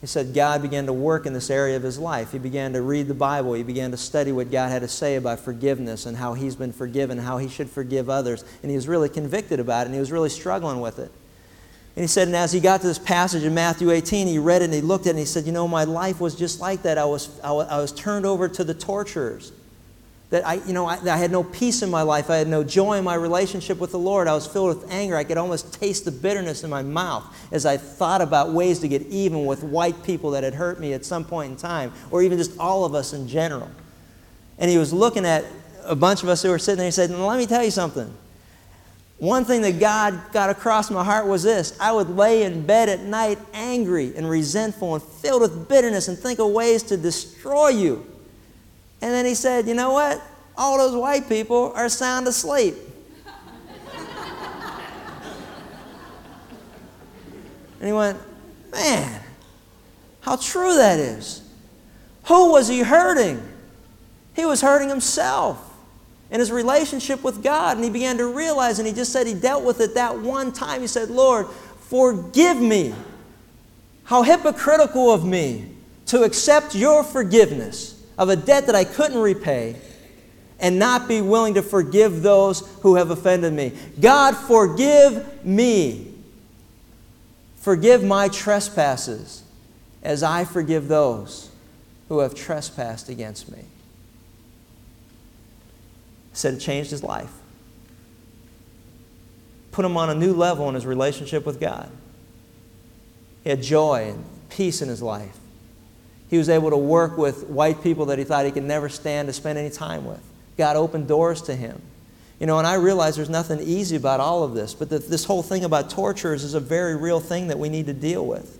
he said God began to work in this area of his life. He began to read the Bible. He began to study what God had to say about forgiveness and how he's been forgiven, how he should forgive others. And he was really convicted about it and he was really struggling with it. And he said, and as he got to this passage in Matthew 18, he read it and he looked at it and he said, You know, my life was just like that. I was, I was, I was turned over to the torturers. That I, you know, I, I had no peace in my life. I had no joy in my relationship with the Lord. I was filled with anger. I could almost taste the bitterness in my mouth as I thought about ways to get even with white people that had hurt me at some point in time, or even just all of us in general. And he was looking at a bunch of us who were sitting there he said, Let me tell you something. One thing that God got across my heart was this I would lay in bed at night angry and resentful and filled with bitterness and think of ways to destroy you. And then he said, You know what? All those white people are sound asleep. and he went, Man, how true that is. Who was he hurting? He was hurting himself and his relationship with God. And he began to realize, and he just said he dealt with it that one time. He said, Lord, forgive me. How hypocritical of me to accept your forgiveness of a debt that I couldn't repay and not be willing to forgive those who have offended me. God, forgive me. Forgive my trespasses as I forgive those who have trespassed against me said it changed his life. Put him on a new level in his relationship with God. He had joy and peace in his life. He was able to work with white people that he thought he could never stand to spend any time with. God opened doors to him. You know, and I realize there's nothing easy about all of this, but the, this whole thing about torturers is a very real thing that we need to deal with.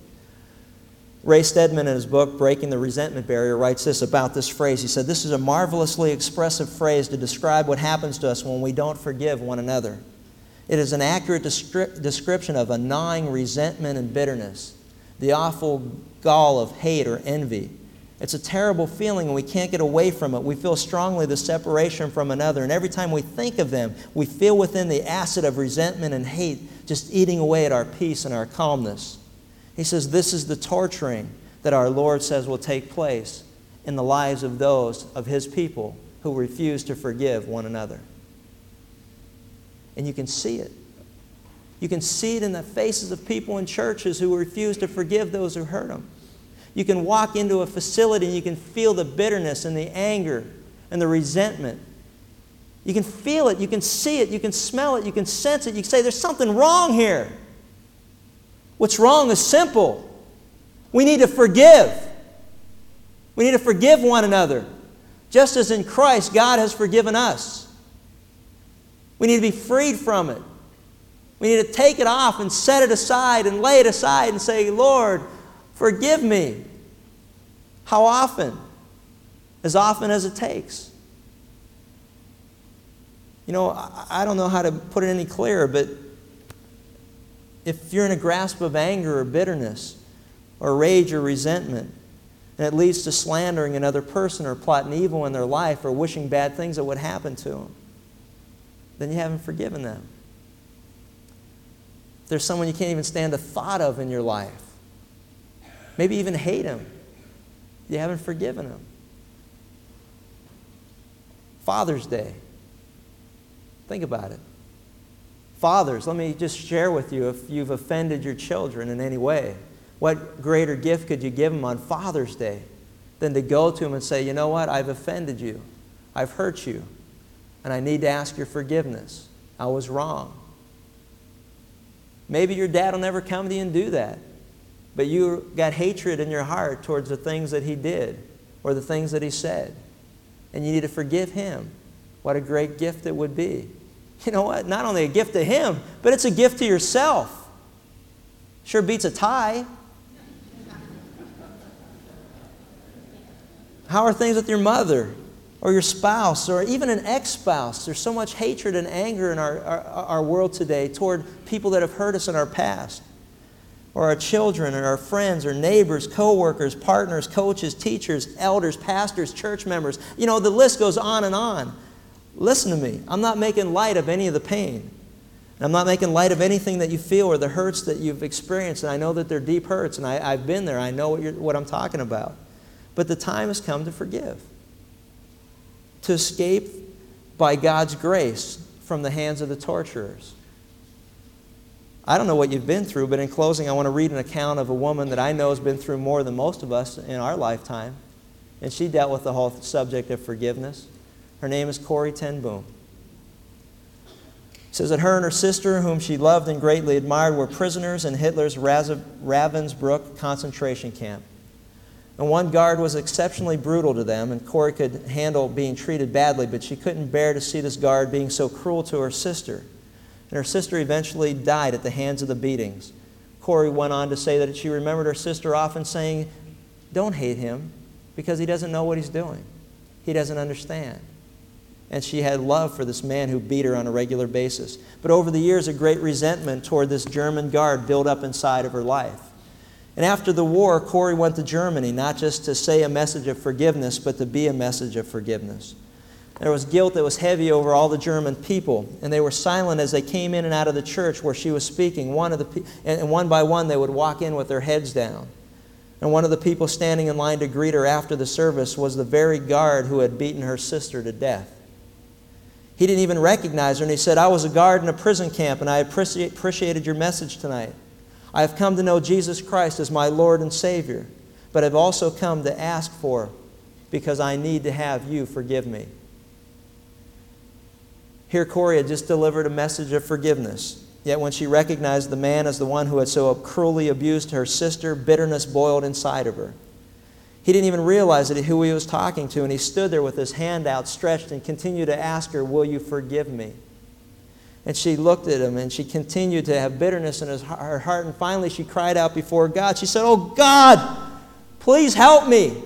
Ray Stedman, in his book, Breaking the Resentment Barrier, writes this about this phrase. He said, This is a marvelously expressive phrase to describe what happens to us when we don't forgive one another. It is an accurate descri- description of a gnawing resentment and bitterness, the awful gall of hate or envy. It's a terrible feeling and we can't get away from it. We feel strongly the separation from another, and every time we think of them, we feel within the acid of resentment and hate just eating away at our peace and our calmness. He says this is the torturing that our Lord says will take place in the lives of those of His people who refuse to forgive one another. And you can see it. You can see it in the faces of people in churches who refuse to forgive those who hurt them. You can walk into a facility and you can feel the bitterness and the anger and the resentment. You can feel it, you can see it, you can smell it, you can sense it. You can say, There's something wrong here. What's wrong is simple. We need to forgive. We need to forgive one another, just as in Christ God has forgiven us. We need to be freed from it. We need to take it off and set it aside and lay it aside and say, Lord, forgive me. How often? As often as it takes. You know, I don't know how to put it any clearer, but if you're in a grasp of anger or bitterness or rage or resentment, and it leads to slandering another person or plotting evil in their life or wishing bad things that would happen to them, then you haven't forgiven them. If there's someone you can't even stand the thought of in your life, maybe even hate him, you haven't forgiven him. Father's Day. Think about it. Fathers, let me just share with you if you've offended your children in any way. What greater gift could you give them on Father's Day than to go to them and say, you know what, I've offended you, I've hurt you, and I need to ask your forgiveness. I was wrong. Maybe your dad will never come to you and do that, but you got hatred in your heart towards the things that he did or the things that he said, and you need to forgive him. What a great gift it would be [laughs] you know what? Not only a gift to him, but it's a gift to yourself. Sure beats a tie. How are things with your mother or your spouse or even an ex spouse? There's so much hatred and anger in our, our, our, world today toward people that have hurt us in our past, or our children, or our friends, or neighbors, co workers, partners, coaches, teachers, elders, pastors, church members. You know, the list goes on and on. Listen to me. I'm not making light of any of the pain. I'm not making light of anything that you feel or the hurts that you've experienced. And I know that they're deep hurts, and I, have been there. I know what, what I'm talking about. But the time has come to forgive, to escape by God's grace from the hands of the torturers. I don't know what you've been through, but in closing, I want to read an account of a woman that I know has been through more than most of us in our lifetime. And she dealt with the whole subject of forgiveness. Her name is Corrie ten Boom. Says that her and her sister, whom she loved and greatly admired, were prisoners in Hitler's Ravensbrück concentration camp. And one guard was exceptionally brutal to them, and Corrie could handle being treated badly, but she couldn't bear to see this guard being so cruel to her sister. And her sister eventually died at the hands of the beatings. Corrie went on to say that she remembered her sister often saying, Don't hate him, because he doesn't know what he's doing. He doesn't understand and she had love for this man who beat her on a regular basis. But over the years, a great resentment toward this German guard built up inside of her life. And after the war, Corrie went to Germany, not just to say a message of forgiveness, but to be a message of forgiveness. There was guilt that was heavy over all the German people, and they were silent as they came in and out of the church where she was speaking. One of the, and one by one, they would walk in with their heads down. And one of the people standing in line to greet her after the service was the very guard who had beaten her sister to death. He didn't even recognize her, and he said, I was a guard in a prison camp, and I appreciate, appreciated your message tonight. I have come to know Jesus Christ as my Lord and Savior, but I've also come to ask for because I need to have you forgive me. Here, Corrie had just delivered a message of forgiveness. Yet, when she recognized the man as the one who had so cruelly abused her sister, bitterness boiled inside of her. He didn't even realize that who he was talking to, and he stood there with his hand outstretched and continued to ask her, Will you forgive me? And she looked at him and she continued to have bitterness in her heart. And finally, she cried out before God. She said, Oh God, please help me.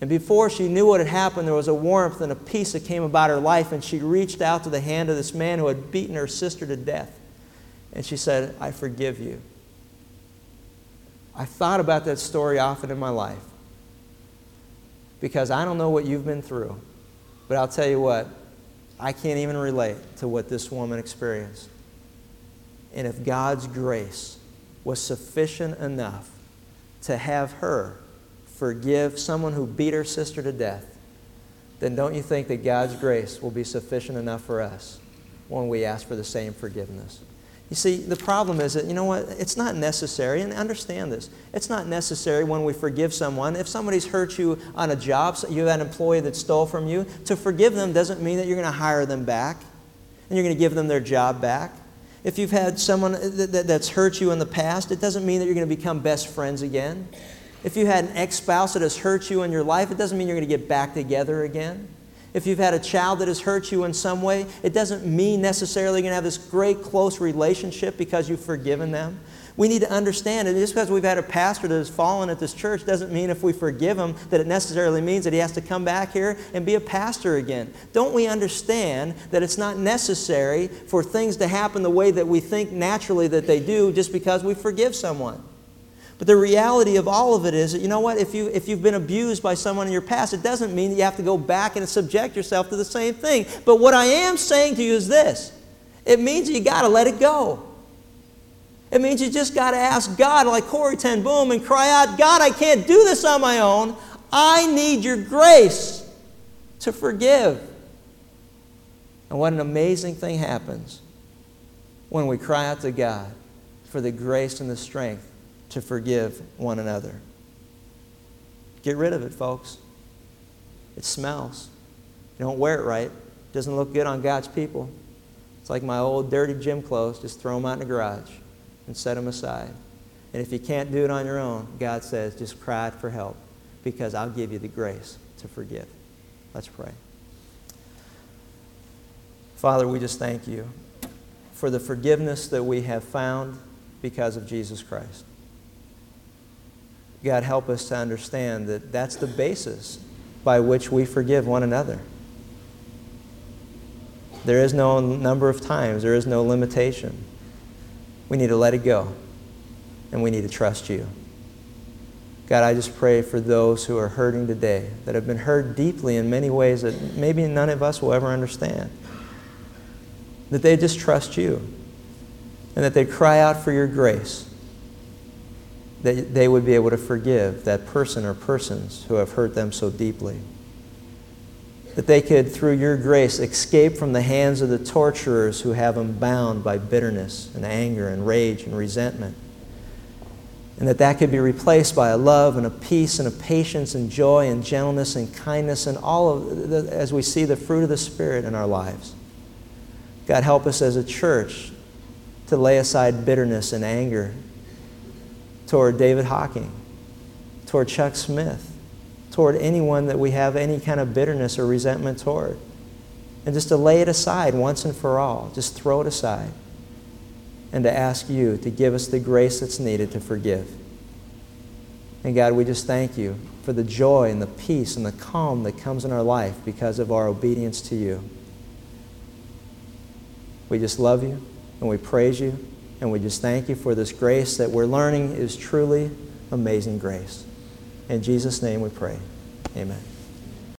And before she knew what had happened, there was a warmth and a peace that came about her life. And she reached out to the hand of this man who had beaten her sister to death. And she said, I forgive you. I thought about that story often in my life because I don't know what you've been through, but I'll tell you what, I can't even relate to what this woman experienced. And if God's grace was sufficient enough to have her forgive someone who beat her sister to death, then don't you think that God's grace will be sufficient enough for us when we ask for the same forgiveness? You see, the problem is that, you know what, it's not necessary, and understand this. It's not necessary when we forgive someone. If somebody's hurt you on a job, so you have an employee that stole from you, to forgive them doesn't mean that you're going to hire them back and you're going to give them their job back. If you've had someone that that's hurt you in the past, it doesn't mean that you're going to become best friends again. If you had an ex spouse that has hurt you in your life, it doesn't mean you're going to get back together again. If you've had a child that has hurt you in some way, it doesn't mean necessarily you're going to have this great close relationship because you've forgiven them. We need to understand, and just because we've had a pastor that has fallen at this church doesn't mean if we forgive him that it necessarily means that he has to come back here and be a pastor again. Don't we understand that it's not necessary for things to happen the way that we think naturally that they do just because we forgive someone? But the reality of all of it is that, you know what, if, you, if you've been abused by someone in your past, it doesn't mean that you have to go back and subject yourself to the same thing. But what I am saying to you is this it means you got to let it go. It means you just got to ask God, like Corrie Ten Boom, and cry out, God, I can't do this on my own. I need your grace to forgive. And what an amazing thing happens when we cry out to God for the grace and the strength to forgive one another. Get rid of it, folks. It smells. You don't wear it right. It doesn't look good on God's people. It's like my old dirty gym clothes. Just throw them out in the garage and set them aside. And if you can't do it on your own, God says, just cry for help because I'll give you the grace to forgive. Let's pray. Father, we just thank you for the forgiveness that we have found because of Jesus Christ. God, help us to understand that that's the basis by which we forgive one another. There is no number of times, there is no limitation. We need to let it go, and we need to trust you. God, I just pray for those who are hurting today, that have been hurt deeply in many ways that maybe none of us will ever understand. That they just trust you, and that they cry out for your grace that they would be able to forgive that person or persons who have hurt them so deeply. That they could, through your grace, escape from the hands of the torturers who have them bound by bitterness and anger and rage and resentment. And that that could be replaced by a love and a peace and a patience and joy and gentleness and kindness and all of the, as we see the fruit of the Spirit in our lives. God, help us as a church to lay aside bitterness and anger toward David Hocking, toward Chuck Smith, toward anyone that we have any kind of bitterness or resentment toward. And just to lay it aside once and for all, just throw it aside. And to ask you to give us the grace that's needed to forgive. And God, we just thank you for the joy and the peace and the calm that comes in our life because of our obedience to you. We just love you and we praise you and we just thank you for this grace that we're learning is truly amazing grace. In Jesus' name we pray. Amen.